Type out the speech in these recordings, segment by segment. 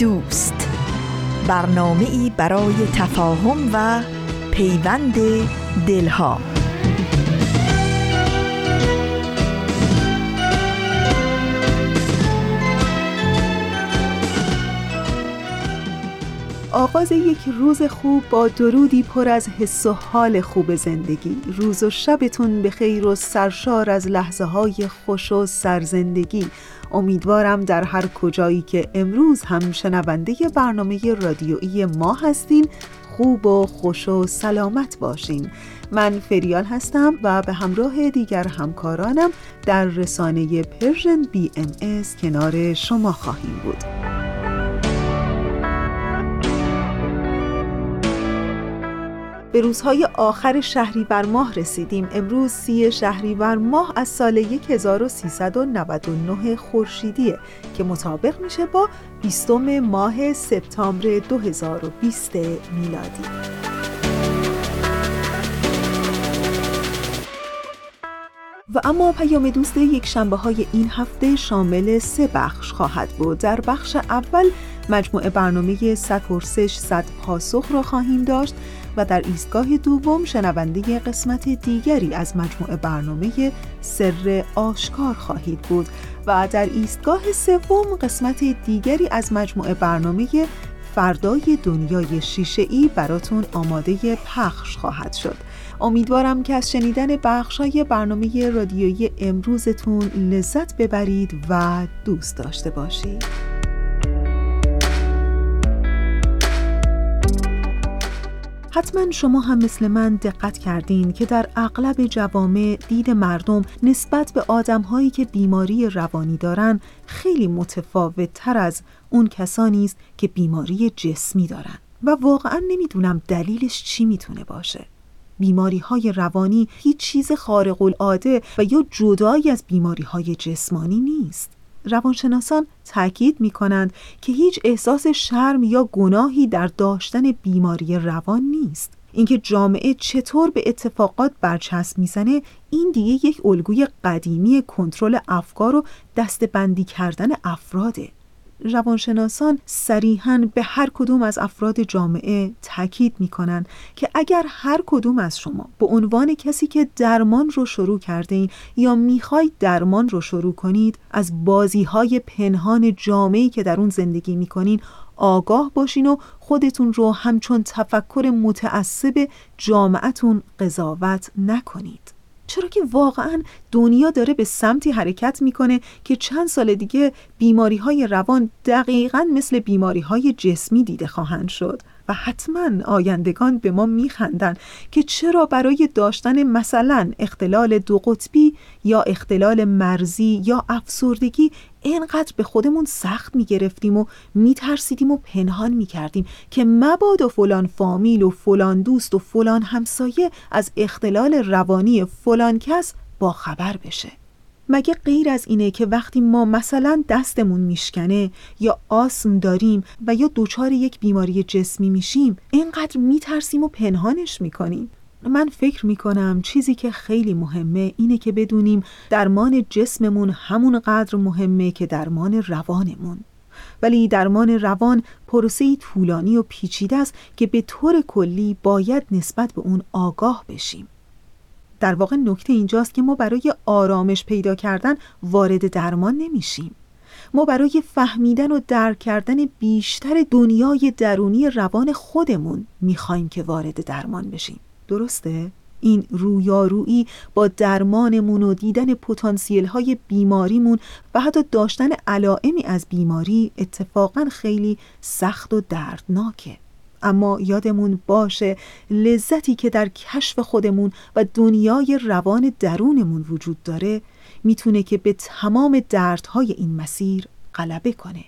دوست. برنامه ای برای تفاهم و پیوند دلها. آغاز یک روز خوب با درودی پر از حس و حال خوب زندگی. روز و شبتون به خیر و سرشار از لحظه های خوش و سرزندگی. امیدوارم در هر کجایی که امروز هم شنونده برنامه رادیویی ما هستین خوب و خوش و سلامت باشین. من فریال هستم و به همراه دیگر همکارانم در رسانه Persian BM کنار شما خواهیم بود. به روزهای آخر شهریور ماه رسیدیم. امروز سی شهریور ماه از سال 1399 خورشیدیه که مطابق میشه با 20 ماه سپتامبر 2020 میلادی. و اما پیام دوست یک شنبه های این هفته شامل سه بخش خواهد بود. در بخش اول مجموعه برنامه 100 پرسش 100 پاسخ را خواهیم داشت. و در ایستگاه دوم شنونده قسمت دیگری از مجموعه برنامه سر آشکار خواهید بود و در ایستگاه سوم قسمت دیگری از مجموعه برنامه فردای دنیای شیشه ای براتون آماده پخش خواهد شد. امیدوارم که از شنیدن بخش های برنامه رادیویی امروزتون لذت ببرید و دوست داشته باشید. حتما شما هم مثل من دقت کردین که در اغلب جوامع دید مردم نسبت به آدمهایی که بیماری روانی دارن خیلی متفاوت تر از اون کسانی است که بیماری جسمی دارن. و واقعا نمی‌دونم دلیلش چی می‌تونه باشه. بیماری های روانی هیچ چیز خارق العاده و یا جدایی از بیماری های جسمانی نیست. روانشناسان تاکید می کنند که هیچ احساس شرم یا گناهی در داشتن بیماری روان نیست. اینکه جامعه چطور به اتفاقات برچسب می‌زنه این دیگه یک الگوی قدیمی کنترل افکار و دستبندی کردن افراده. روانشناسان صریحا به هر کدوم از افراد جامعه تاکید می کنند که اگر هر کدوم از شما به عنوان کسی که درمان رو شروع کرده این یا می‌خواید درمان رو شروع کنید از بازی های پنهان جامعه که در اون زندگی می‌کنین آگاه باشین و خودتون رو همچون تفکر متعصب جامعتون قضاوت نکنید. چرا که واقعا دنیا داره به سمتی حرکت می‌کنه که چند سال دیگه بیماری های روان دقیقا مثل بیماری های جسمی دیده خواهند شد. و حتما آیندگان به ما میخندن که چرا برای داشتن مثلا اختلال دو قطبی یا اختلال مرزی یا افسردگی اینقدر به خودمون سخت می‌گرفتیم و میترسیدیم و پنهان می‌کردیم که مباد و فلان فامیل و فلان دوست و فلان همسایه از اختلال روانی فلان کس با خبر بشه. مگه غیر از اینه که وقتی ما مثلا دستمون میشکنه یا آسم داریم و یا دچار یک بیماری جسمی میشیم اینقدر میترسیم و پنهانش می‌کنیم. من فکر می‌کنم چیزی که خیلی مهمه اینه که بدونیم درمان جسممون همون قدر مهمه که درمان روانمون. ولی درمان روان پروسه طولانی و پیچیده است که به طور کلی باید نسبت به اون آگاه بشیم. در واقع نکته اینجاست که ما برای آرامش پیدا کردن وارد درمان نمیشیم. ما برای فهمیدن و درک کردن بیشتر دنیای درونی روان خودمون می‌خوایم که وارد درمان بشیم. درسته؟ این رویارویی با درمانمون و دیدن پتانسیل های بیماریمون و حتی داشتن علائمی از بیماری اتفاقا خیلی سخت و دردناکه. اما یادمون باشه لذتی که در کشف خودمون و دنیای روان درونمون وجود داره می‌تونه که به تمام دردهای این مسیر غلبه کنه.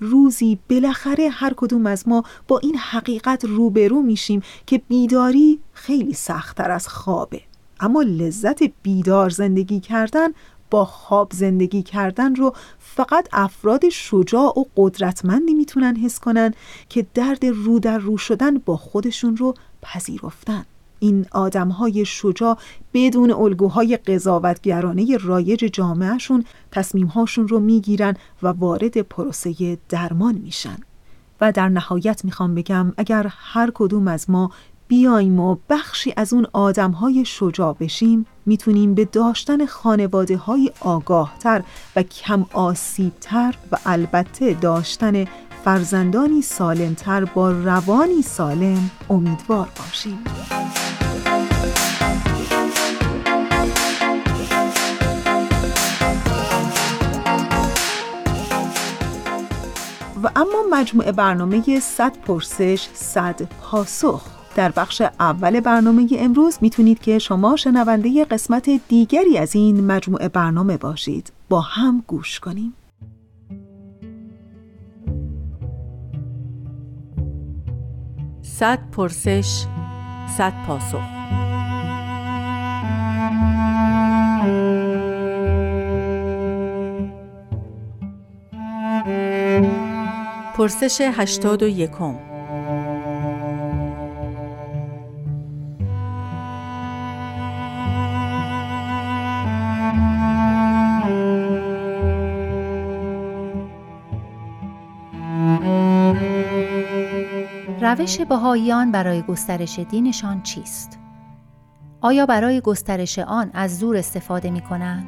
روزی بالاخره هر کدوم از ما با این حقیقت روبرو میشیم که بیداری خیلی سختتر از خوابه. اما لذت بیدار زندگی کردن با خواب زندگی کردن رو فقط افراد شجاع و قدرتمندی می‌تونن حس کنن که درد رو در رو شدن با خودشون رو پذیرفتن. این آدم های شجاع بدون الگوهای قضاوتگرانه رایج جامعهشون تصمیمهاشون رو می‌گیرن و وارد پروسه درمان میشن. و در نهایت می‌خوام بگم اگر هر کدوم از ما بیایم و بخشی از اون آدم های شجاع بشیم می‌تونیم به داشتن خانواده های آگاه تر و کم آسیب تر و البته داشتن فرزندانی سالمتر با روانی سالم امیدوار باشیم. و اما مجموعه برنامه 100 پرسش 100 پاسخ. در بخش اول برنامه امروز می‌تونید که شما شنونده قسمت دیگری از این مجموعه برنامه باشید. با هم گوش کنیم. صد پرسش صد پاسخ. پرسش هشتاد و یکم. روش بهاییان برای گسترش دینشان چیست؟ آیا برای گسترش آن از زور استفاده می کنند؟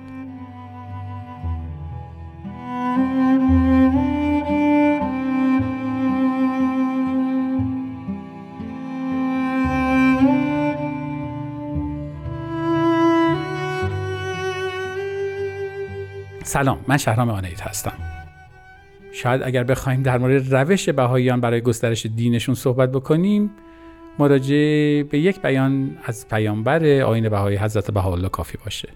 سلام من شهرام آنیت هستم شاید اگر بخوایم در مورد روش بهاییان برای گسترش دینشون صحبت بکنیم مراجعه به یک بیان از پیامبر آین بهایی حضرت بهاءالله کافی باشه.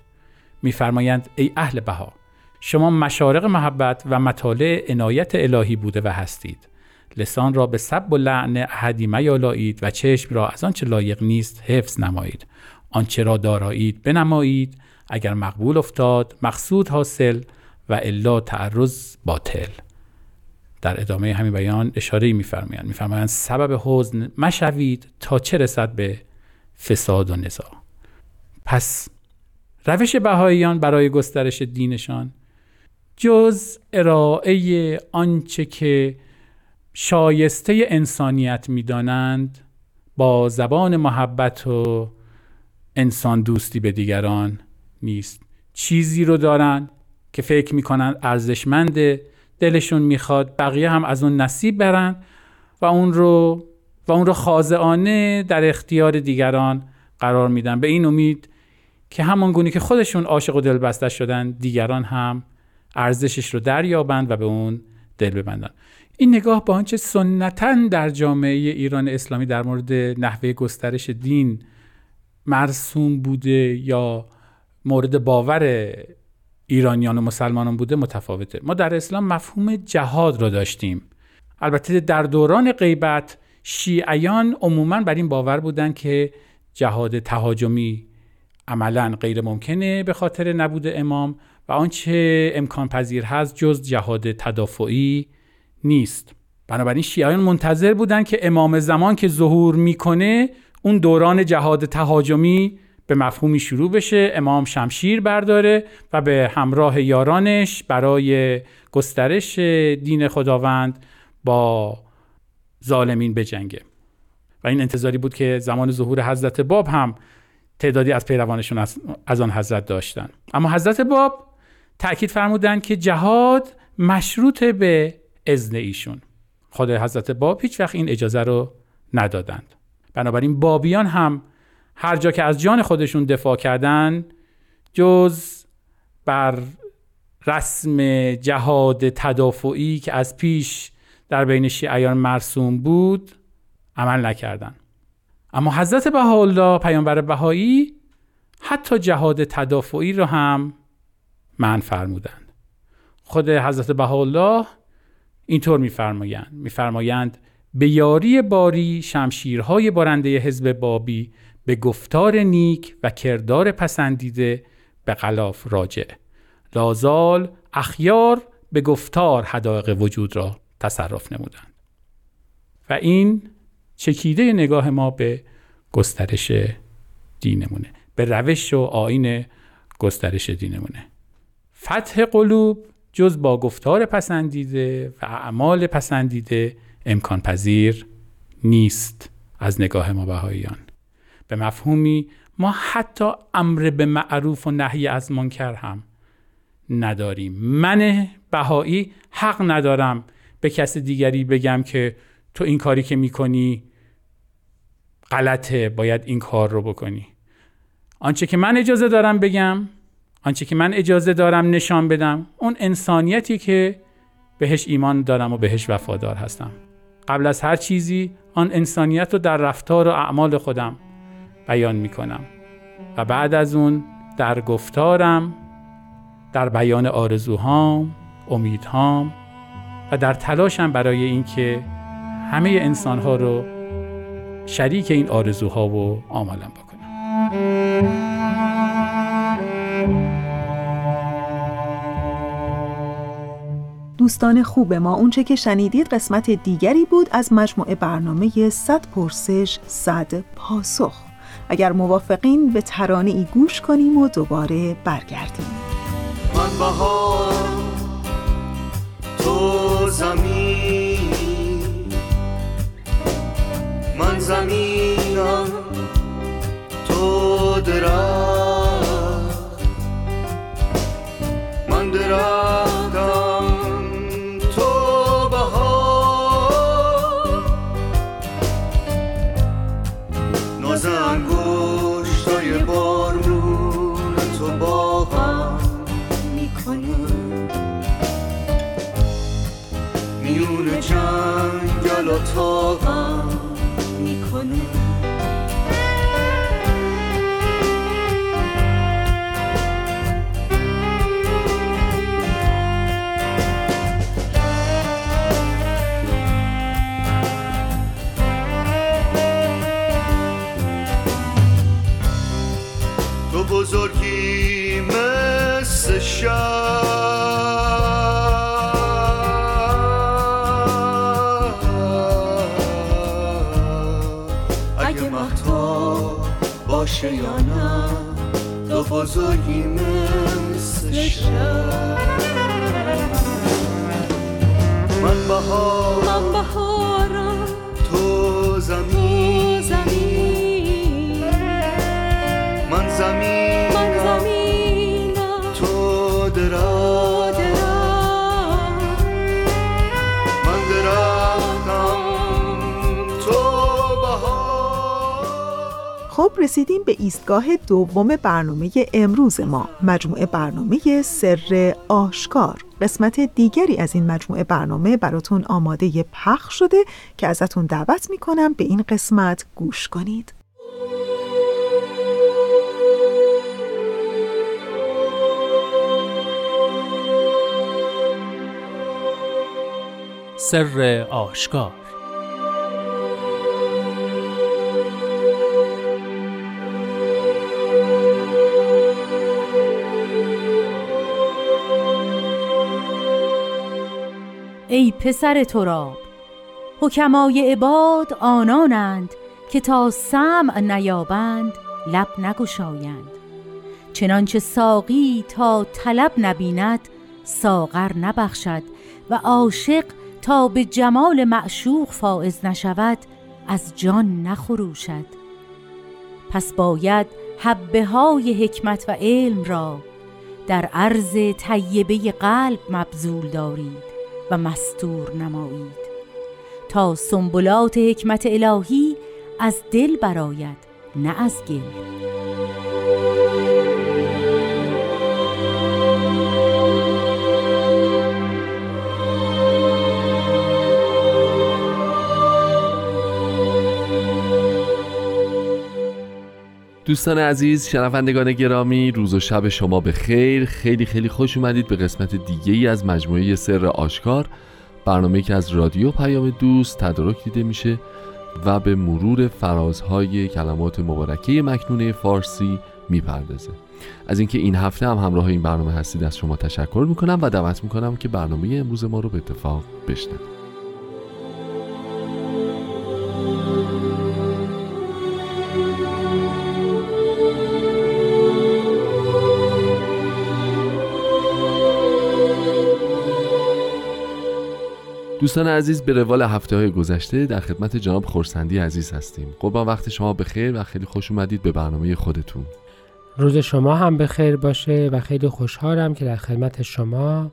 میفرمایند ای اهل بها شما مشارق محبت و مطالع عنایت الهی بوده و هستید. لسان را به سب و لعن احدی میالایید و چشم را از آنچه لایق نیست حفظ نمایید. آنچه را دارایید بنمایید. اگر مقبول افتاد مقصود حاصل و الا تعرض باطل. در ادامه همین بیان اشاره میفرمایند. میفرمایند سبب حزن مشوید تا چه رسد به فساد و نزاع؟ پس روش بهاییان برای گسترش دینشان جز ارائه آنچه که شایسته انسانیت می‌دانند با زبان محبت و انسان دوستی به دیگران نیست. چیزی رو دارن که فکر می‌کنند ارزشمنده دلشون می‌خواد بقیه هم از اون نصیب برن و اون رو و اون رو خاضعانه در اختیار دیگران قرار میدن. به این امید که همان گونه که خودشون عاشق و دلبسته شدن دیگران هم ارزشش رو دریابند و به اون دل ببندن. این نگاه با آنچه سنتا در جامعه ایران اسلامی در مورد نحوه گسترش دین مرسوم بوده یا مورد باور ایرانیان و مسلمانان بوده متفاوته. ما در اسلام مفهوم جهاد را داشتیم. البته در دوران غیبت شیعیان عموما بر این باور بودند که جهاد تهاجمی عملا غیر ممکنه به خاطر نبود امام و آنچه امکان پذیر هست جز جهاد تدافعی نیست. بنابراین شیعیان منتظر بودند که امام زمان که ظهور می‌کنه اون دوران جهاد تهاجمی به مفهومی شروع بشه. امام شمشیر برداره و به همراه یارانش برای گسترش دین خداوند با ظالمین بجنگه. و این انتظاری بود که زمان ظهور حضرت باب هم تعدادی از پیروانشون از آن حضرت داشتن. اما حضرت باب تأکید فرمودند که جهاد مشروط به اذن ایشون. خود حضرت باب هیچ وقت این اجازه رو ندادند. بنابراین بابیان هم هر جا که از جان خودشون دفاع کردن جز بر رسم جهاد تدافعی که از پیش در بین شیعیان مرسوم بود عمل نکردن. اما حضرت بهاءالله پیامبر بهایی حتی جهاد تدافعی را هم من فرمودند. خود حضرت بهاءالله اینطور میفرمایند. میفرمایند به یاری باری شمشیرهای بارنده حزب بابی به گفتار نیک و کردار پسندیده به غلاف راجع. لازال اخیار به گفتار حدایق وجود را تصرف نمودند. و این چکیده نگاه ما به گسترش دینمونه به روش و آین گسترش دینمونه. فتح قلوب جز با گفتار پسندیده و اعمال پسندیده امکان پذیر نیست از نگاه ما بهاییان. به مفهومی ما حتی امر به معروف و نهی از منکر هم نداریم. من بهایی حق ندارم به کس دیگری بگم که تو این کاری که می‌کنی غلطه باید این کار رو بکنی. آنچه که من اجازه دارم بگم آنچه که من اجازه دارم نشان بدم اون انسانیتی که بهش ایمان دارم و بهش وفادار هستم. قبل از هر چیزی آن انسانیت رو در رفتار و اعمال خودم بیان می کنم و بعد از اون در گفتارم در بیان آرزوهام امیدهام و در تلاشم برای اینکه همه انسانها رو شریک این آرزوها و آمالم بکنم. دوستان خوب ما اونچه که شنیدید قسمت دیگری بود از مجموعه برنامه 100 پرسش 100 پاسخ. اگر موافقین به ترانه ای گوش کنیم و دوباره برگردیم. من بزرگی مثل شب اگه محتا باشه یا نه تو بزرگی مثل شب من بهار من بهارم رسیدیم به ایستگاه دوم برنامه امروز ما مجموعه برنامه سر آشکار. قسمت دیگری از این مجموعه برنامه براتون آماده پخش شده که ازتون دعوت می‌کنم به این قسمت گوش کنید. سر آشکار ای پسر تراب. حکمای عباد آنانند که تا سمع نیابند لب نگشایند. چنانچه ساقی تا طلب نبیند ساغر نبخشد و عاشق تا به جمال معشوق فائز نشود از جان نخروشد. پس باید حبه های حکمت و علم را در عرض طیبه قلب مبذول دارید. و مستور نمایید تا سنبلات حکمت الهی از دل براید نه از گل. دوستان عزیز شنوندگان گرامی روز و شب شما به خیر خیلی خیلی خوش اومدید به قسمت دیگه ای از مجموعه سر آشکار. برنامه که از رادیو پیام دوست تدارک دیده میشه و به مرور فرازهای کلمات مبارکه مکنونه فارسی می‌پردازه. از اینکه این هفته هم همراه این برنامه هستید از شما تشکر می‌کنم و دعوت می‌کنم که برنامه امروز ما رو به اتفاق بشنوید. دوستان عزیز به روال هفته های گذشته در خدمت جناب خورسندی عزیز هستیم. قربان وقت شما بخیر و خیلی خوش اومدید به برنامه خودتون. روز شما هم به خیر باشه و خیلی خوشحالم که در خدمت شما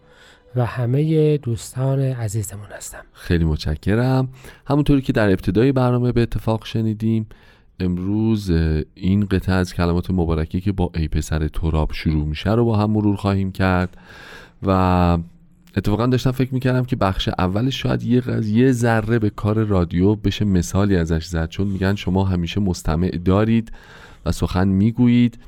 و همه دوستان عزیزمون هستم. خیلی متشکرم. همونطوری که در ابتدای برنامه به اتفاق شنیدیم امروز این قطعه از کلمات مبارکی که با ای پسر تراب شروع میشه رو با هم مرور خواهیم کرد و اتفاقا داشتم فکر می‌کردم که بخش اولش شاید یه, غز- یه ذره به کار رادیو بشه مثالی ازش زد. چون میگن شما همیشه مستمع دارید و سخن می‌گویید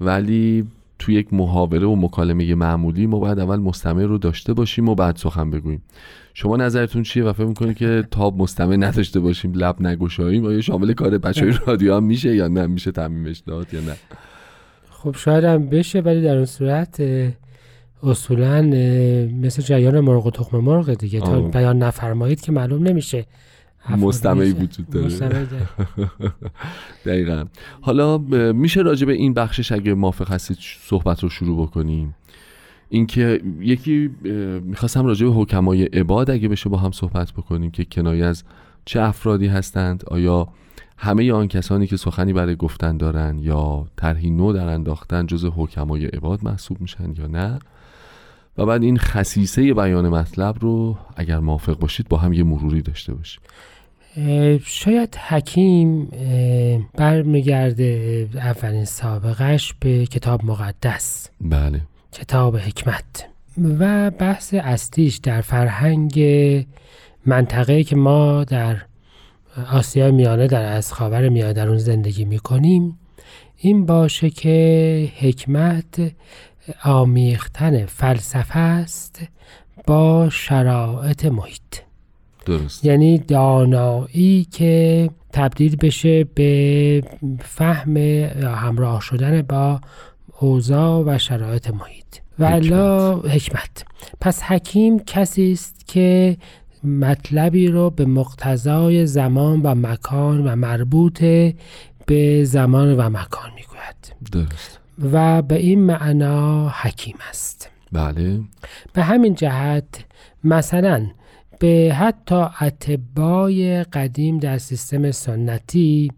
ولی تو یک محاوره و مکالمه معمولی ما باید اول مستمع رو داشته باشیم و بعد سخن بگوییم. شما نظرتون چیه و فکر می‌کنید که تا مستمع نداشته باشیم لب نگشاییم آیا شامل کار بچه رادیو هم میشه یا نه؟ میشه تعمیمش داد یا نه؟ خب شاید هم بشه ولی در اون صورت اصولا مثل جریان مرغ و تخم مرغ دیگه تا. بیان نفرمایید که معلوم نمیشه مستمعی. وجود داره. دقیقا حالا میشه راجع به این بخشش اگه موافق هستید صحبت رو شروع بکنیم اینکه یکی می‌خواستم راجع به حکمای عباد اگه بشه با هم صحبت بکنیم که کنایه از چه افرادی هستند آیا همه آن کسانی که سخنی برای گفتن دارن یا طرحی نو در انداختن جز حکمای عباد محسوب میشن یا نه و بعد این خصیصه بیان مطلب رو اگر موافق باشید با هم یه مروری داشته باشیم. شاید حکیم برمیگرده اولین سابقش به کتاب مقدس. بله. کتاب حکمت. و بحث اصلیش در فرهنگ منطقه که ما در آسیا میانه در از خاور میانه در اون زندگی می‌کنیم این باشه که حکمت آمیختن فلسفه است با شرایط محیط. درست. یعنی دانایی که تبدیل بشه به فهم یا همراه شدن با اوضاع و شرایط محیط. و الا حکمت. پس حکیم کسی است که مطلبی رو به مقتضای زمان و مکان و مربوط به زمان و مکان می‌گوید. درست. و به این معنا حکیم است. بله. به همین جهت مثلا به حتی اتبای قدیم در سیستم سنتی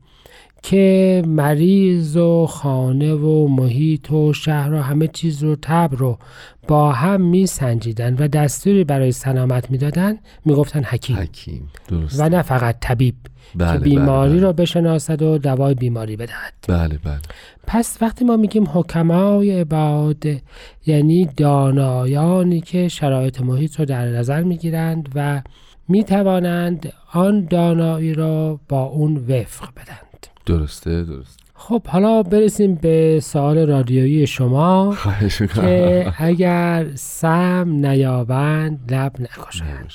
که مریض و خانه و محیط و شهر و همه چیز رو تب رو با هم می سنجیدن و دستوری برای سلامت می‌دادن می‌گفتن حکیم. حکیم. درست و نه فقط طبیب بله که بیماری رو بشناسد و دوای بیماری بدهد. بله بله. پس وقتی ما میگیم حکمای عباد یعنی دانایانی که شرایط محیط رو در نظر می‌گیرند و می‌توانند آن دانایی را با اون وفق بدند درسته درست خب حالا برسیم به سوال رادیویی شما خواهش که اگر سم نیابند لب نکشند.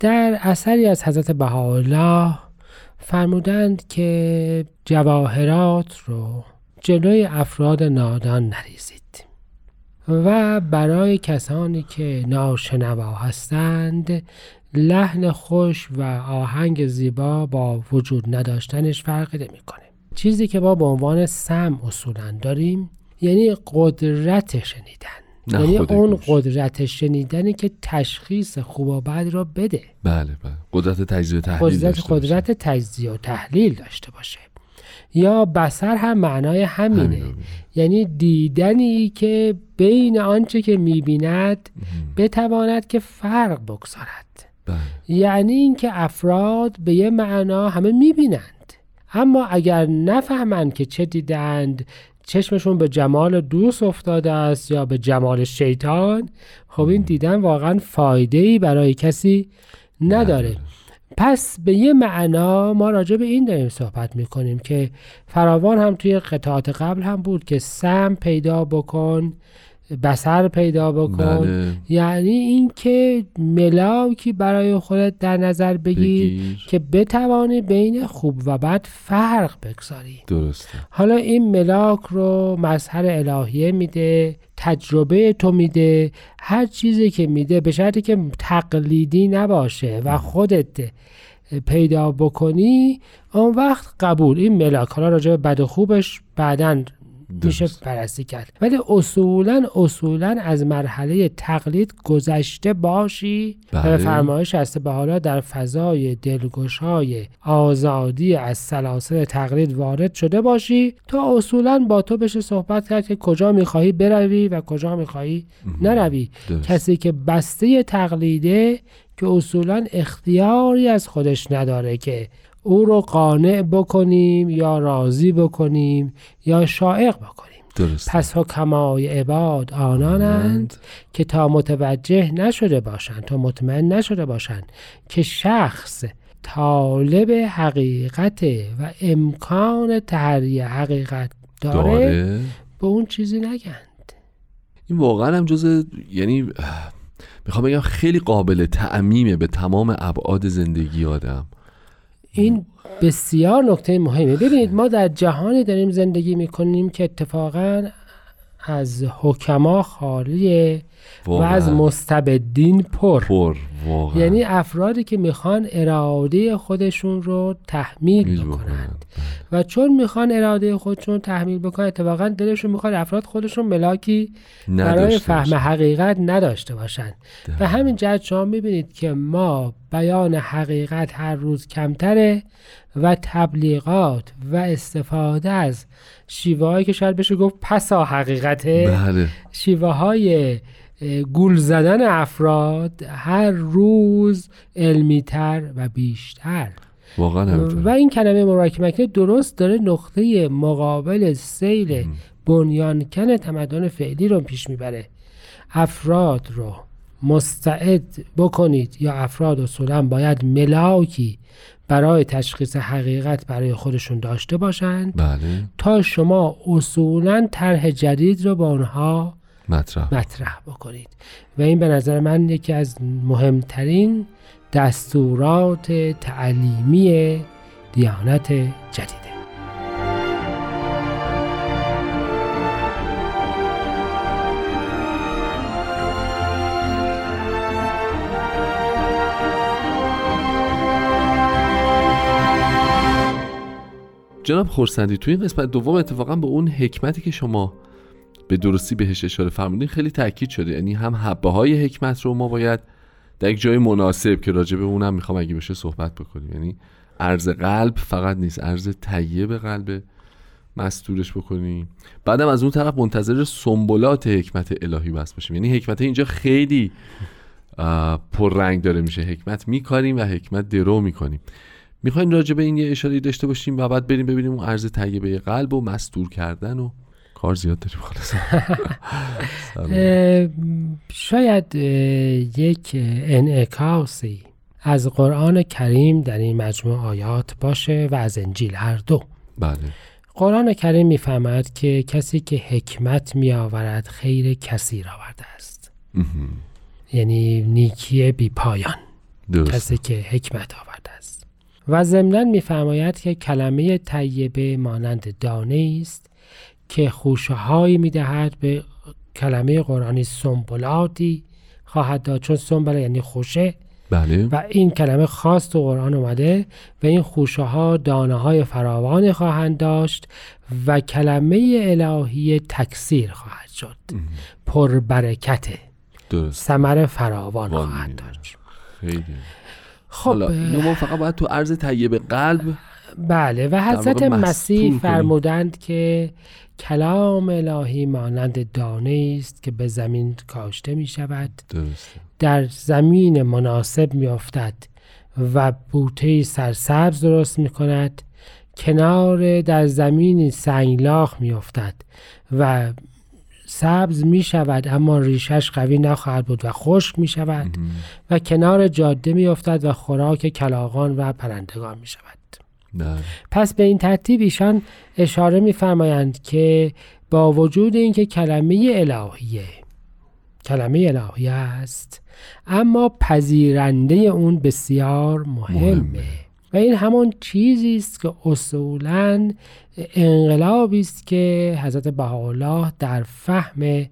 در اثری از حضرت بهاءالله فرمودند که جواهرات رو جلوی افراد نادان نریزید و برای کسانی که ناشنوا هستند لحن خوش و آهنگ زیبا با وجود نداشتنش فرقی نمی‌کنه. چیزی که ما به عنوان سم اصولا داریم یعنی قدرت شنیدن. یعنی اون گوش. قدرت شنیدنی که تشخیص خوب و بد را بده. بله بله. قدرت تجزیه و تحلیل قدرت داشته باشه. قدرت تجزیه و تحلیل داشته باشه. یا بصر هم معنای همینه. همین رو میگم. یعنی دیدنی که بین آنچه که می‌بیند بتواند که فرق بگذارد. بله. یعنی اینکه افراد به یه معنا همه می‌بینند. اما اگر نفهمند که چه دیدند چشمشون به جمال دوست افتاده است یا به جمال شیطان خب این دیدن واقعا فایده ای برای کسی نداره. پس به یه معنا ما راجع به این داریم صحبت می‌کنیم که فراوان هم توی قطعات قبل هم بود که سم پیدا بکن بسر پیدا بکن. بله. یعنی اینکه ملاکی برای خودت در نظر بگیر, بگیر. که بتوانی بین خوب و بد فرق بگذاری. درسته. حالا این ملاک رو مظهر الهیه میده تجربه تو میده هر چیزی که میده به شرطی که تقلیدی نباشه و خودت پیدا بکنی اون وقت قبول. این ملاک حالا راجع به بد و خوبش بعدا میشه. بررسی کرد ولی اصولا اصولا از مرحله تقلید گذشته باشی و به بله. فرمایش هست به حالا در فضای دلگشای آزادی از سلاسل تقلید وارد شده باشی تا اصولا با تو بشه صحبت کرد که کجا می‌خواهی بروی و کجا می‌خواهی نروی درست. کسی که بسته تقلیده که اصولا اختیاری از خودش نداره که او رو قانع بکنیم یا راضی بکنیم یا شائق بکنیم. درست پس حکمای عباد آنانند که تا متوجه نشده باشند تا مطمئن نشده باشند که شخص طالب حقیقت و امکان تحری حقیقت داره, داره. به اون چیزی نگند. این واقعا هم جز یعنی می‌خوام بگم خیلی قابل تعمیمه به تمام ابعاد زندگی آدم. این بسیار نکته مهمه. ببینید ما در جهانی داریم زندگی می‌کنیم که اتفاقا از حکما خالیه و واقعا. از مستبدین پر. پر واقعا. یعنی افرادی که می‌خوان اراده خودشون رو تحمیل میل بکنند. بکنن. و چون می‌خوان اراده خودشون رو تحمیل بکنن اتفاقا دلشون می‌خواد افراد خودشون ملاکی برای فهم. حقیقت نداشته باشند و همین جهت شما می‌بینید که ما بیان حقیقت هر روز کمتره و تبلیغات و استفاده از شیوه هایی که شاید بشه گفت پسا حقیقته. بله. شیوه های گول زدن افراد هر روز علمیتر و بیشتر. واقعا و. این کلمه مبارک مکنه درست داره نقطه مقابل سیل بنیانکن تمدن فعلی رو پیش می‌بره. افراد رو مستعد بکنید یا افراد اصولا باید ملاکی برای تشخیص حقیقت برای خودشون داشته باشند بله. تا شما اصولا طرح جدید رو با آنها مطرح. مطرح بکنید. و این به نظر من یکی از مهمترین دستورات تعلیمی دیانت جدیده. جناب خورسندی توی این قسمت دوم اتفاقا به اون حکمتی که شما به درستی بهش اشاره فرمودین خیلی تاکید شده. یعنی هم حبه های حکمت رو ما باید در یک جای مناسب که راجع به اونم می‌خوام اگه بشه صحبت بکنیم. یعنی ارز قلب فقط نیست ارز طیب قلب مستورش بکنیم بعدم از اون طرف منتظر سنبولات حکمت الهی بس باشیم یعنی حکمت اینجا خیلی پررنگ داره میشه. حکمت میکاریم و حکمت درو می‌کنیم. می‌خوایم راجع به این یه اشاره داشته باشیم و بعد بریم ببینیم اون ارز طیبه قلب و مستور کردن و کار زیاد داریم خلاص شاید یک انعکاسی از قرآن کریم در این مجموع آیات باشه و از انجیل هر دو. بله. قرآن کریم می‌فهمد که کسی که حکمت میآورد خیر کثیر آورده است. یعنی نیکی بی پایان. درست کسی که حکمت آورده است. و ضمنا میفرماید که کلمه طیبه مانند دانه است که خوشه هایی می‌دهد به کلمه قرآنی سنبلاتی خواهد داد چون سنبله یعنی خوشه. بله. و این کلمه خاص تو قرآن اومده و این خوشه ها دانه های فراوان خواهند داشت و کلمه الهی تکثیر خواهد شد. پربرکته درست. ثمر فراوان وان خواهد. داشت. خیلی. خب حالا اینو ما فقط باید تو ارز طیب قلب بله و حضرت مسیح. فرمودند که کلام الهی مانند دانه است که به زمین کاشته می شود درسته. در زمین مناسب می افتد و بوته سرسبز درست می کند کنار در زمین سنگلاخ می افتد و سبز می شود اما ریشش قوی نخواهد بود و خشک می شود و کنار جاده می افتد و خوراک کلاغان و پرندگان می شود بله. پس به این ترتیب ایشان اشاره می‌فرمایند که با وجود اینکه کلمه الهیه کلمه الهی است اما پذیرنده اون بسیار مهمه, مهمه. و این همون چیزی است که اصولا انقلابی است که حضرت بهاءالله در فهم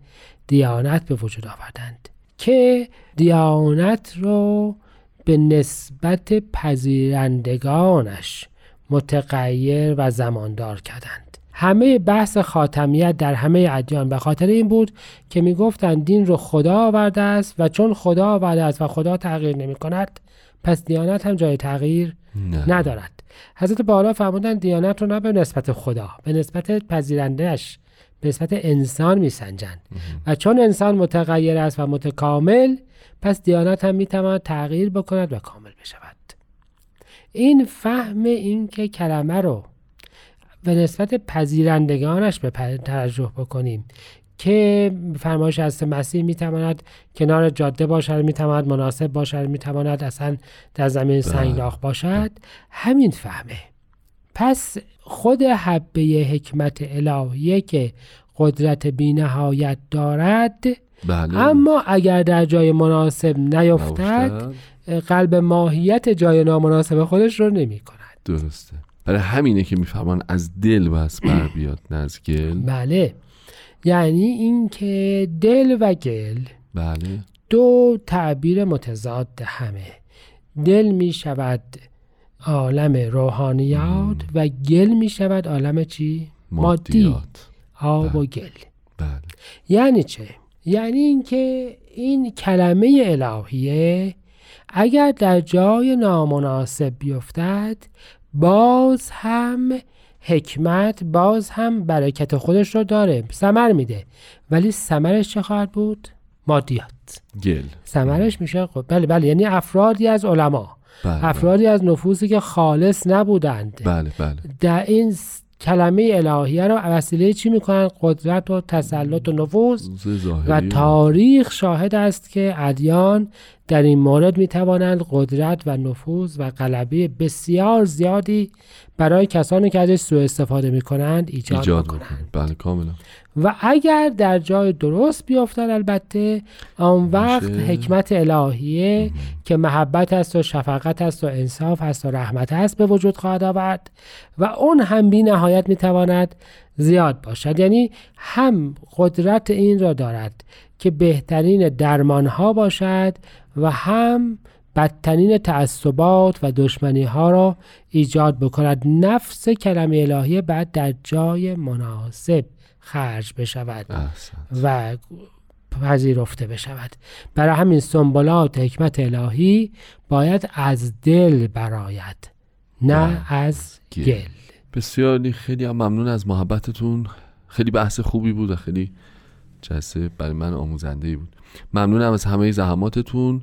دیانت به وجود آوردند که دیانت رو به نسبت پذیرندگانش متغیر و زماندار کردند. همه بحث خاتمیت در همه ادیان به خاطر این بود که می‌گفتند دین رو خدا آورده است و چون خدا آورده است و خدا تغییر نمی کند پس دیانت هم جای تغییر نه. ندارد. حضرت بالا فرمودن دیانت رو نه به نسبت خدا به نسبت پذیرندهش به نسبت انسان میسنجند. و چون انسان متغیر است و متکامل پس دیانت هم می‌تواند تغییر بکند و کامل این فهم این که کلمه رو به نسبت پذیرندگانش به توجه بکنیم که فرمایش از مسیح می‌تواند کنار جاده باشد می‌تواند مناسب باشد می‌تواند اصلا در زمین سنگلاخ باشد. همین فهمه. پس خود حبه حکمت الهیه که قدرت بینهایت دارد بله. اما اگر در جای مناسب نیفتد. قلب ماهیت جای نامناسب خودش رو نمی کند درسته. برای همینه که میفهمان از دل بس بر بیاد نه از گل. بله. یعنی اینکه دل و گل بله. دو تعبیر متضاد همه. دل می شود عالم روحانیات و گل می شود عالم چی؟ مادی. مادیات. آب و گل. بله. یعنی چه؟ یعنی اینکه این کلمه الهیه اگر در جای نامناسب بیفتد باز هم حکمت باز هم برکت خودش رو داره. ثمر میده. ولی ثمرش چه خواهد بود؟ مادیات. گل. ثمرش میشه خب بله بله. یعنی افرادی از علما. بله افرادی از نفوسی که خالص نبودند. بله بله. در این کلمه الهیه رو وسیله چی می‌کنن؟ قدرت و تسلط و نفوذ و تاریخ شاهد است که ادیان در این مورد می توانند قدرت و نفوذ و غلبه بسیار زیادی برای کسانی که ازش سوء استفاده می کنند ایجاد, ایجاد کنند بله کاملا. و اگر در جای درست بیفتد البته آن وقت میشه. حکمت الهیه که محبت است و شفقت است و انصاف است و رحمت است به وجود خواهد آورد و اون هم بی نهایت می تواند زیاد باشد یعنی هم قدرت این را دارد که بهترین درمان ها باشد و هم بدترین تعصبات و دشمنی ها را ایجاد بکند نفس کلمه الهیه بعد در جای مناسب خرج بشود احسن و پذیرفته بشود برای همین سنبلات حکمت الهی باید از دل براید نه. از گل. بسیار خیلی هم ممنون از محبتتون. خیلی بحث خوبی بود و خیلی جلسه برای من آموزنده ای بود. ممنونم از همه زحماتتون.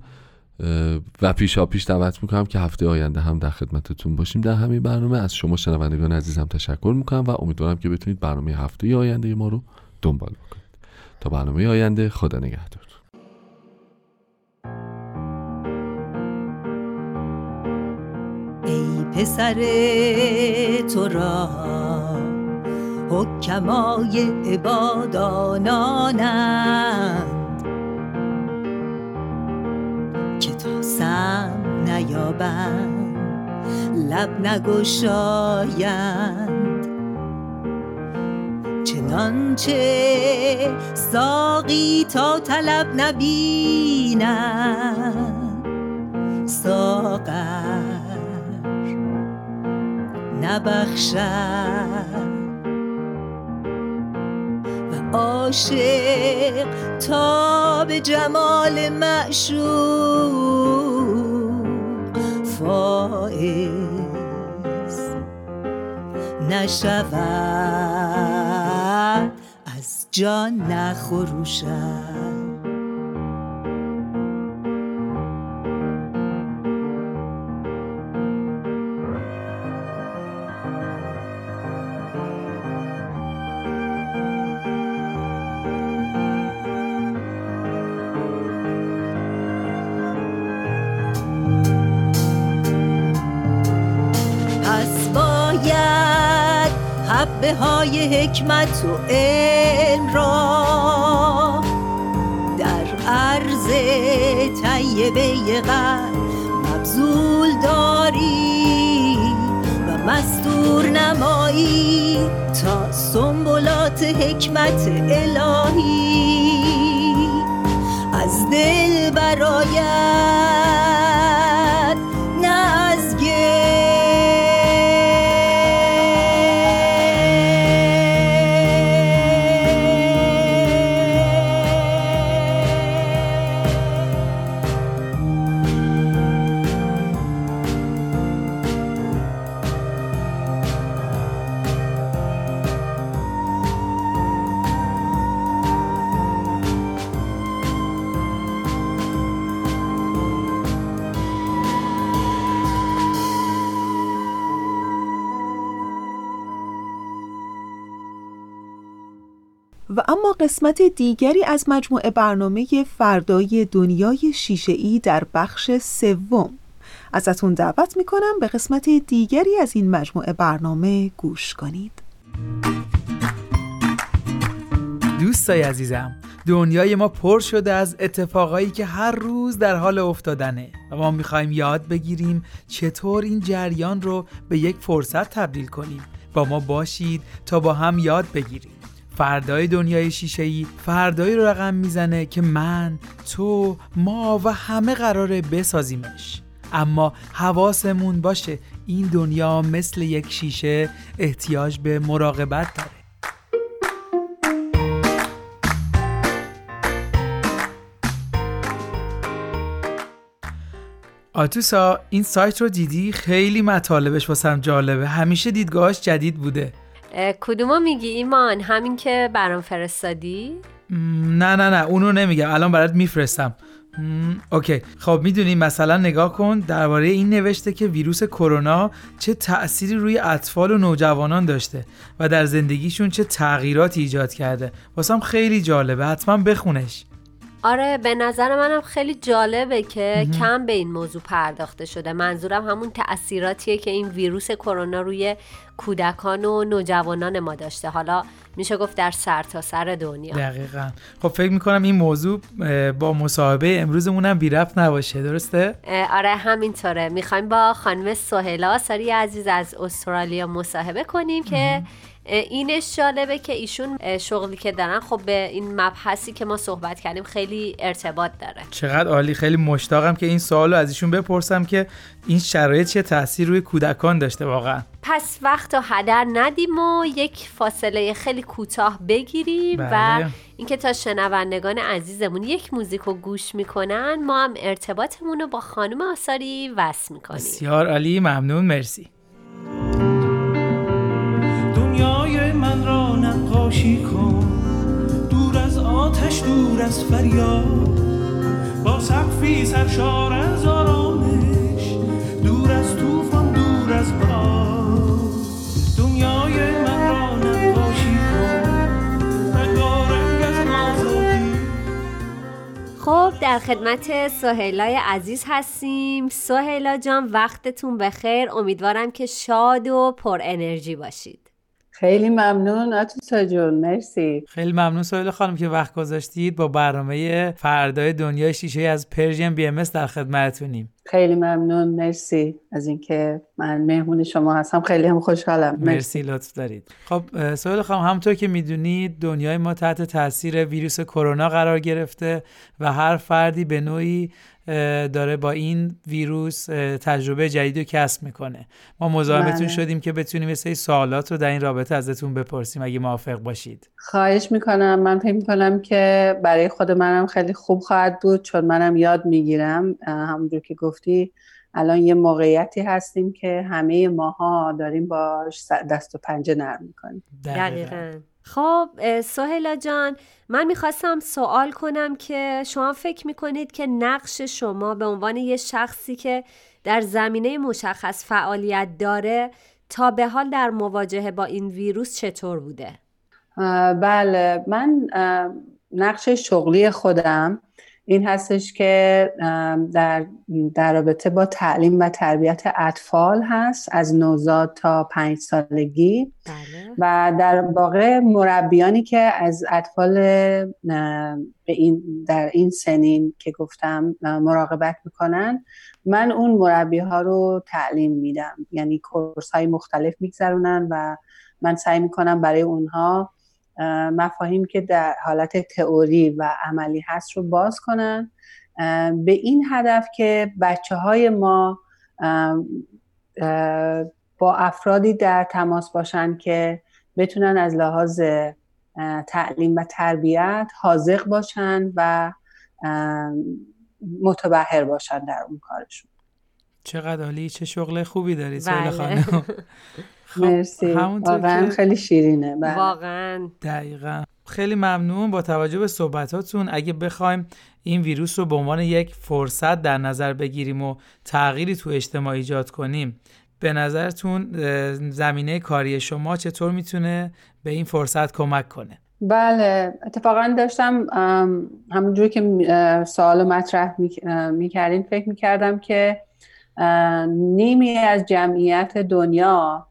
و پیشا پیش دعوت می‌کنم که هفته آینده هم در خدمتتون باشیم. در همین برنامه از شما شنوندگان عزیزم تشکر می‌کنم و امیدوارم که بتونید برنامه هفته آینده ما رو دنبال بکنید. تا برنامه آینده خدا نگهدار. پسر تو را. حکمای عبادانانند که تا سم نیابند لب نگشایند. چنانچه ساقی تا طلب نبیند ساغر نبخشد و عاشق تا به جمال معشوق فائز نشود از جان نخروشد حبه های حکمت و علم را. در عرض طیبه قلب مبذول داری و مستور نمایی تا سنبولات حکمت الهی از دل برایت قسمت دیگری از مجموعه برنامه فردای دنیای شیشه‌ای در بخش سوم. ازتون دعوت می‌کنم به قسمت دیگری از این مجموعه برنامه گوش کنید. دوستای عزیزم دنیای ما پر شده از اتفاقایی که هر روز در حال افتادنه و ما می‌خوایم یاد بگیریم چطور این جریان رو به یک فرصت تبدیل کنیم. با ما باشید تا با هم یاد بگیریم. فردای دنیای شیشه‌ای فردایی رو رقم می‌زنه که من، تو، ما و همه قراره بسازیمش. اما حواسمون باشه این دنیا مثل یک شیشه احتیاج به مراقبت داره. آتوسا این سایت رو دیدی؟ خیلی مطالبش واسم جالبه. همیشه دیدگاهش جدید بوده. کدومو میگی ایمان؟ همین که برام فرستادی؟ نه نه نه اونو نمیگم. الان برات میفرستم. اوکی. خب می‌دونی مثلا نگاه کن درباره این نوشته که ویروس کرونا چه تأثیری روی اطفال و نوجوانان داشته و در زندگیشون چه تغییراتی ایجاد کرده. واسم خیلی جالبه. حتما بخونش. آره به نظر منم خیلی جالبه که مهم. کم به این موضوع پرداخته شده. منظورم همون تأثیراتیه که این ویروس کرونا روی کودکان و نوجوانان ما داشته. حالا میشه گفت در سرتاسر سر دنیا. دقیقا. خب فکر می‌کنم این موضوع با مصاحبه امروزمون هم بی ربط نباشه. درسته؟ آره همینطوره. می‌خوایم با خانم سهیلا ساری عزیز از استرالیا مصاحبه کنیم که اینش جالبه که ایشون شغلی که دارن خب به این مبحثی که ما صحبت کردیم خیلی ارتباط داره. چقدر عالی خیلی مشتاقم که این سوال رو از ایشون بپرسم که این شرایط چه تاثیر روی کودکان داشته واقعا. پس وقت رو هدر ندیم و یک فاصله خیلی کوتاه بگیریم و بله. اینکه تا شنوندگان عزیزمون یک موزیک رو گوش می‌کنن ما هم ارتباطمون رو با خانم آثاری وصل می‌کنیم. بسیار عالی ممنون مرسی. نقاشی کن. دور از آتش دور از فریاد. با سقفی سرشار از آرامش. دور از طوفان دور از باد. دنیای من را نقاشی کن. رنگارنگ از آزادی. خب در خدمت سهیلای عزیز هستیم. سهیلا جان وقتتون بخیر. امیدوارم که شاد و پر انرژی باشید. خیلی ممنون آتوسا جون مرسی. خیلی ممنون سویل خانم که وقت گذاشتید با برنامه فردای دنیای شیشه از پرژیم بی ام در خدمتتونیم. خیلی ممنون مرسی. از اینکه من مهمون شما هستم خیلی هم خوشحالم. مرسی. لطف دارید. خب سویل خانم همونطور که می‌دونید دنیای ما تحت تاثیر ویروس کرونا قرار گرفته و هر فردی به نوعی داره با این ویروس تجربه جدید رو کسب می‌کنه. ما مزاحمتون بله. شدیم که بتونیم یه سری سوالات رو در این رابطه ازتون بپرسیم اگه موافق باشید. خواهش می‌کنم. من فکر می‌کنم که برای خود منم خیلی خوب خواهد بود چون منم یاد می‌گیرم. همونجور که گفتی الان یه موقعیتی هستیم که همه ماها داریم باش دست و پنجه نرم می‌کنیم. دقیقا. خب اه، سهیلا جان من می‌خواستم سوال کنم که شما فکر می‌کنید که نقش شما به عنوان یه شخصی که در زمینه مشخص فعالیت داره تا به حال در مواجهه با این ویروس چطور بوده؟ بله من نقش شغلی خودم این هستش که در, در رابطه با تعلیم و تربیت اطفال هست از نوزاد تا پنج سالگی. بله. و در واقع مربیانی که از اطفال به این در این سنین که گفتم مراقبت می‌کنن من اون مربی ها رو تعلیم میدم. یعنی کورس های مختلف میگذرونن و من سعی می‌کنم برای اونها مفاهیم که در حالت تئوری و عملی هست رو باز کنن. به این هدف که بچه های ما با افرادی در تماس باشن که بتونن از لحاظ تعلیم و تربیت حاضق باشن و متبهر باشن در اون کارشون. چقدر عالی چه شغل خوبی داری سهیل بله. خانم. مرسی. همونطور واقعا خیلی شیرینه. بله. واقعا. دقیقا. خیلی ممنون با توجه به صحبتاتون. اگه بخوایم این ویروس رو به عنوان یک فرصت در نظر بگیریم و تغییری تو اجتماع ایجاد کنیم به نظرتون زمینه کاری شما چطور می‌تونه به این فرصت کمک کنه؟ بله اتفاقا داشتم همونجوری که سوال مطرح می‌کردین فکر می‌کردم که نیمی از جمعیت دنیا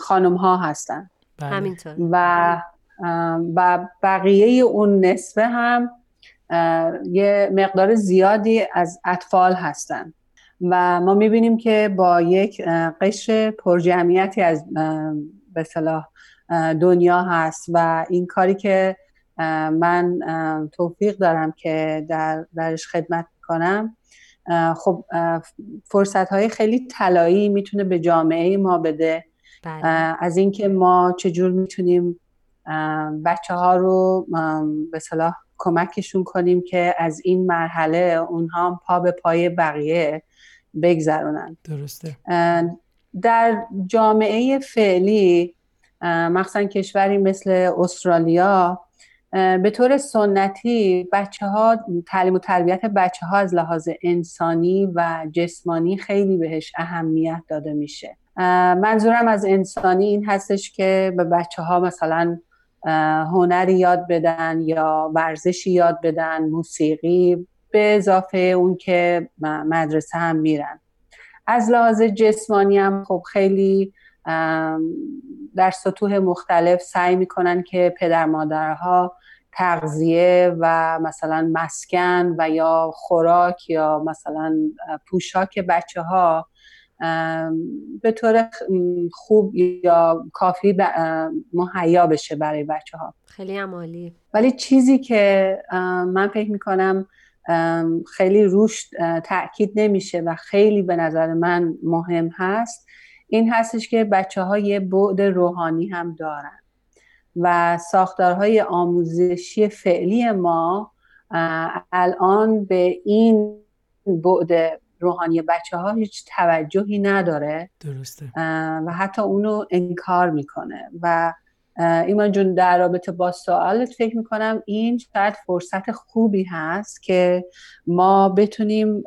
خانم ها هستن. بله. همینطور. و و بقیه اون نصفه هم یه مقدار زیادی از اطفال هستن. و ما می‌بینیم که با یک قشر پرجمعیتی از به صلاح دنیا هست و این کاری که من توفیق دارم که در درش خدمت کنم خب فرصت های خیلی طلایی می‌تونه به جامعه ما بده. بله. از اینکه ما چجور می‌تونیم بچه ها رو به صلاح کمکشون کنیم که از این مرحله اونها هم پا به پای بقیه بگذرونن. درسته. در جامعه فعلی مخصوصا کشوری مثل استرالیا به طور سنتی بچه ها تعلیم و تربیت بچه ها از لحاظ انسانی و جسمانی خیلی بهش اهمیت داده میشه. منظورم از انسانی این هستش که به بچه ها مثلا هنری یاد بدن یا ورزشی یاد بدن موسیقی به اضافه اون که مدرسه هم میرن. از لحاظ جسمانی هم خب خیلی در سطوح مختلف سعی می‌کنن که پدر مادرها تغذیه و مثلا مسکن و یا خوراک یا مثلا پوشاک بچه ها به طور خوب یا کافی مهیا بشه برای بچه ها خیلی هم عالی. ولی چیزی که من فکر می‌کنم خیلی روش تاکید نمیشه و خیلی به نظر من مهم هست این هستش که بچه ها یه بعد روحانی هم دارن. و ساختارهای آموزشی فعلی ما الان به این بعد روحانی بچه ها هیچ توجهی نداره. درسته. و حتی اونو انکار می‌کنه. و ایمان جون در رابطه با سوالت فکر می‌کنم این شاید فرصت خوبی هست که ما بتونیم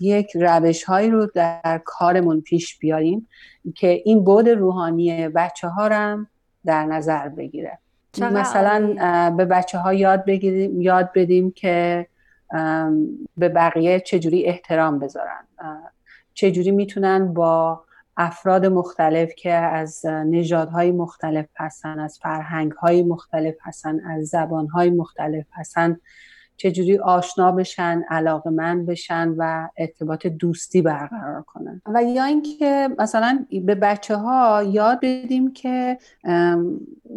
یک روش هایی رو در کارمون پیش بیاریم که این بود روحانی بچه ها هم در نظر بگیره. مثلا به بچه ها یاد بگیریم یاد بدیم که به بقیه چجوری احترام بذارن. چجوری می‌تونن با افراد مختلف که از نژادهای مختلف هستن از فرهنگهای مختلف هستن از زبانهای مختلف هستن چجوری آشنا بشن علاقمند بشن و ارتباط دوستی برقرار کنن. و یا اینکه مثلا به بچه ها یاد بدیم که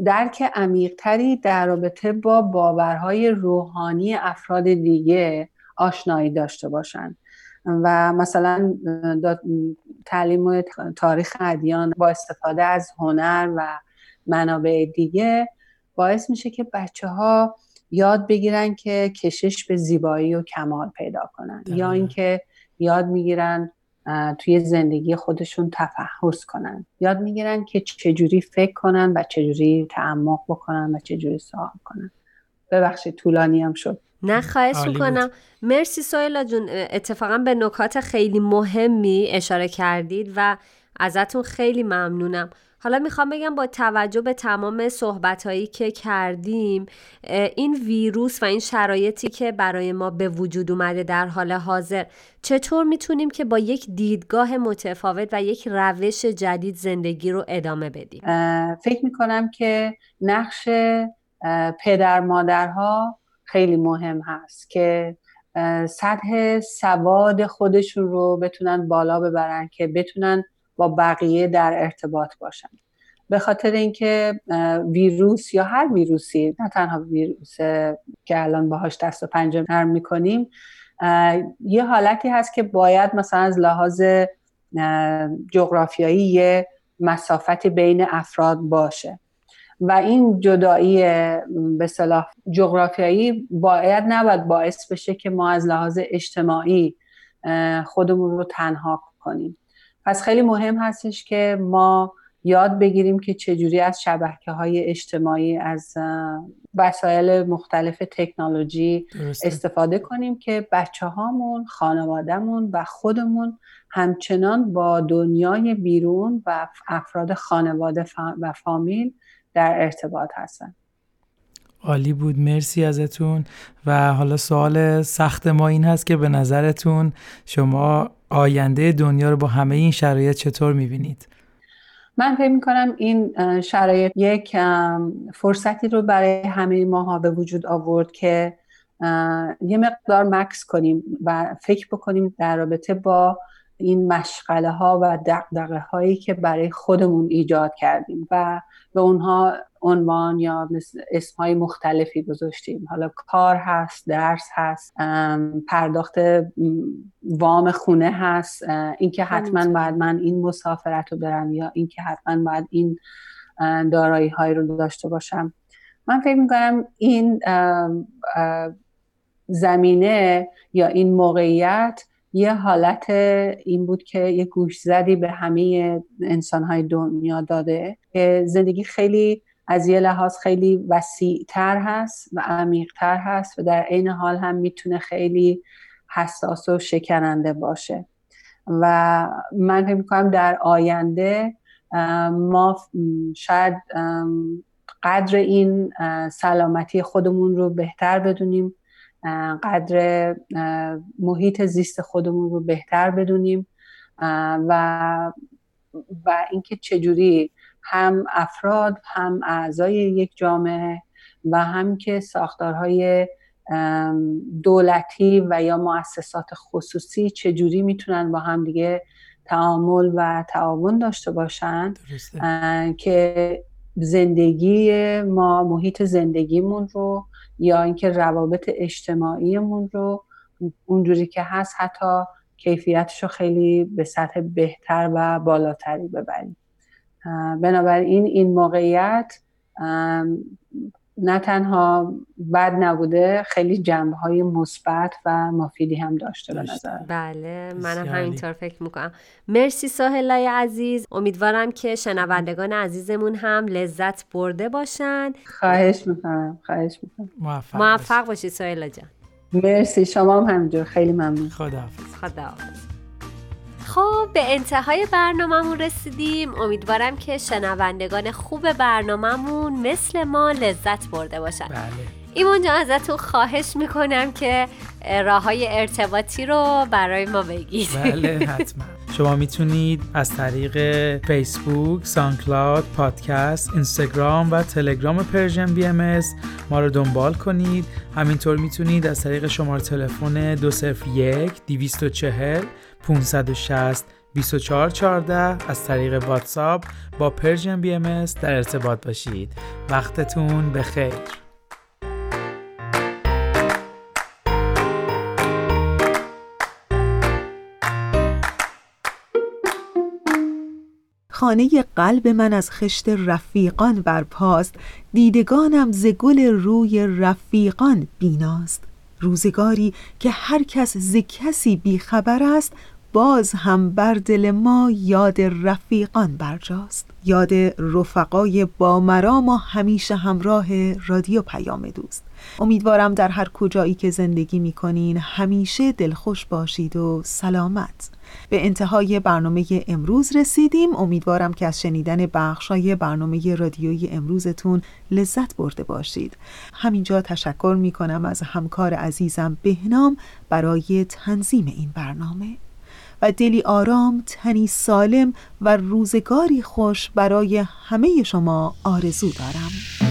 درک عمیقتری در رابطه با باورهای روحانی افراد دیگه آشنایی داشته باشن. و مثلا تعلیم و تاریخ ادیان با استفاده از هنر و منابع دیگه باعث میشه که بچه ها یاد بگیرن که کشش به زیبایی و کمال پیدا کنن. یا. اینکه یاد می‌گیرن توی زندگی خودشون تفحص کنن. یاد می‌گیرن که چجوری فکر کنن و چجوری تعمق بکنن و چجوری سوال کنن. ببخشید طولانی هم شد. نه خواهش بود. می‌کنم. مرسی سویلا جون. اتفاقا به نکات خیلی مهمی اشاره کردید و ازتون خیلی ممنونم. حالا می‌خوام بگم با توجه به تمام صحبت هایی که کردیم این ویروس و این شرایطی که برای ما به وجود اومده در حال حاضر چطور می‌تونیم که با یک دیدگاه متفاوت و یک روش جدید زندگی رو ادامه بدیم؟ فکر می‌کنم که نقش پدر مادرها خیلی مهم هست که سطح سواد خودشون رو بتونن بالا ببرن که بتونن با بقیه در ارتباط باشن. به خاطر اینکه ویروس یا هر ویروسی نه تنها ویروس که الان باهاش دست و پنجه نرم می‌کنیم یه حالتی هست که باید مثلا از لحاظ جغرافیایی یه مسافتی بین افراد باشه. و این جدایی به صلاح جغرافیایی باید نباید باعث بشه که ما از لحاظ اجتماعی خودمون رو تنها کنیم. پس خیلی مهم هستش که ما یاد بگیریم که چجوری از شبکه های اجتماعی از وسایل مختلف تکنولوژی استفاده کنیم که بچه هامون خانوادهمون و خودمون همچنان با دنیای بیرون و افراد خانواده و فامیل در ارتباط هستن. عالی بود مرسی ازتون و حالا سوال سخت ما این هست که به نظرتون شما آینده دنیا رو با همه این شرایط چطور می‌بینید؟ من فکر می‌کنم این شرایط یک فرصتی رو برای همه ماها به وجود آورد که یه مقدار مکس کنیم و فکر بکنیم در رابطه با این مشغله ها و دقدقه هایی که برای خودمون ایجاد کردیم و به اونها عنوان یا اسم های مختلفی گذاشتیم. حالا کار هست درس هست پرداخت وام خونه هست. اینکه حتما باید من این مسافرت رو برم یا اینکه حتما باید این دارایی های رو داشته باشم. من فکر می‌کنم این زمینه یا این موقعیت یه حالت این بود که یه گوش زدی به همه انسانهای دنیا داده که زندگی خیلی از یه لحاظ خیلی وسیعتر هست و عمیقتر هست و در عین حال هم می‌تونه خیلی حساس و شکننده باشه. و من فکر می‌کنم در آینده ما شاید قدر این سلامتی خودمون رو بهتر بدونیم قدر محیط زیست خودمون رو بهتر بدونیم و و اینکه چجوری هم افراد هم اعضای یک جامعه و هم که ساختارهای دولتی و یا مؤسسات خصوصی چجوری می‌تونن با هم دیگه تعامل و تعاون داشته باشن که زندگی ما محیط زندگیمون رو یا اینکه روابط اجتماعیمون رو اونجوری که هست حتی کیفیتش رو خیلی به سطح بهتر و بالاتری ببریم. بنابراین این موقعیت نه تنها بد نبوده خیلی جنبه های مثبت و مفیدی هم داشته به نظر. بله منم همینطور فکر می‌کنم. مرسی ساحلای عزیز. امیدوارم که شنوندگان عزیزمون هم لذت برده باشن. خواهش می‌کنم خواهش می‌کنم. موفق, موفق باشی ساحلا جان. مرسی شما هم همینجور. خیلی ممنون. خداحافظ. خداحافظ. خب به انتهای برنامهمون رسیدیم. امیدوارم که شنوندگان خوب برنامهمون مثل ما لذت برده باشن. بله. ایمون جان ازتون خواهش می‌کنم که راه های ارتباطی رو برای ما بگید. بله حتما. شما می‌تونید از طریق فیسبوک، SoundCloud، پادکست، اینستاگرام و تلگرام Persian BM ما رو دنبال کنید. همینطور می‌تونید از طریق شماره تلفن 201 240 560 2414 از طریق واتساپ با Persian BM در ارتباط باشید. وقتتون بخیر. خانه قلب من از خشت رفیقان برپاست. دیدگانم ز گل روی رفیقان بیناست. روزگاری که هر کس ز کسی بیخبر است باز هم بر دل ما یاد رفیقان برجاست. یاد رفقای با مرام و همیشه همراه رادیو پیام دوست. امیدوارم در هر کجایی که زندگی می‌کنین همیشه دلخوش باشید و سلامت. به انتهای برنامه امروز رسیدیم. امیدوارم که از شنیدن بخشای برنامه رادیویی امروزتون لذت برده باشید. همینجا تشکر می کنم از همکار عزیزم بهنام برای تنظیم این برنامه. و دلی آرام تنی سالم و روزگاری خوش برای همه شما آرزو دارم.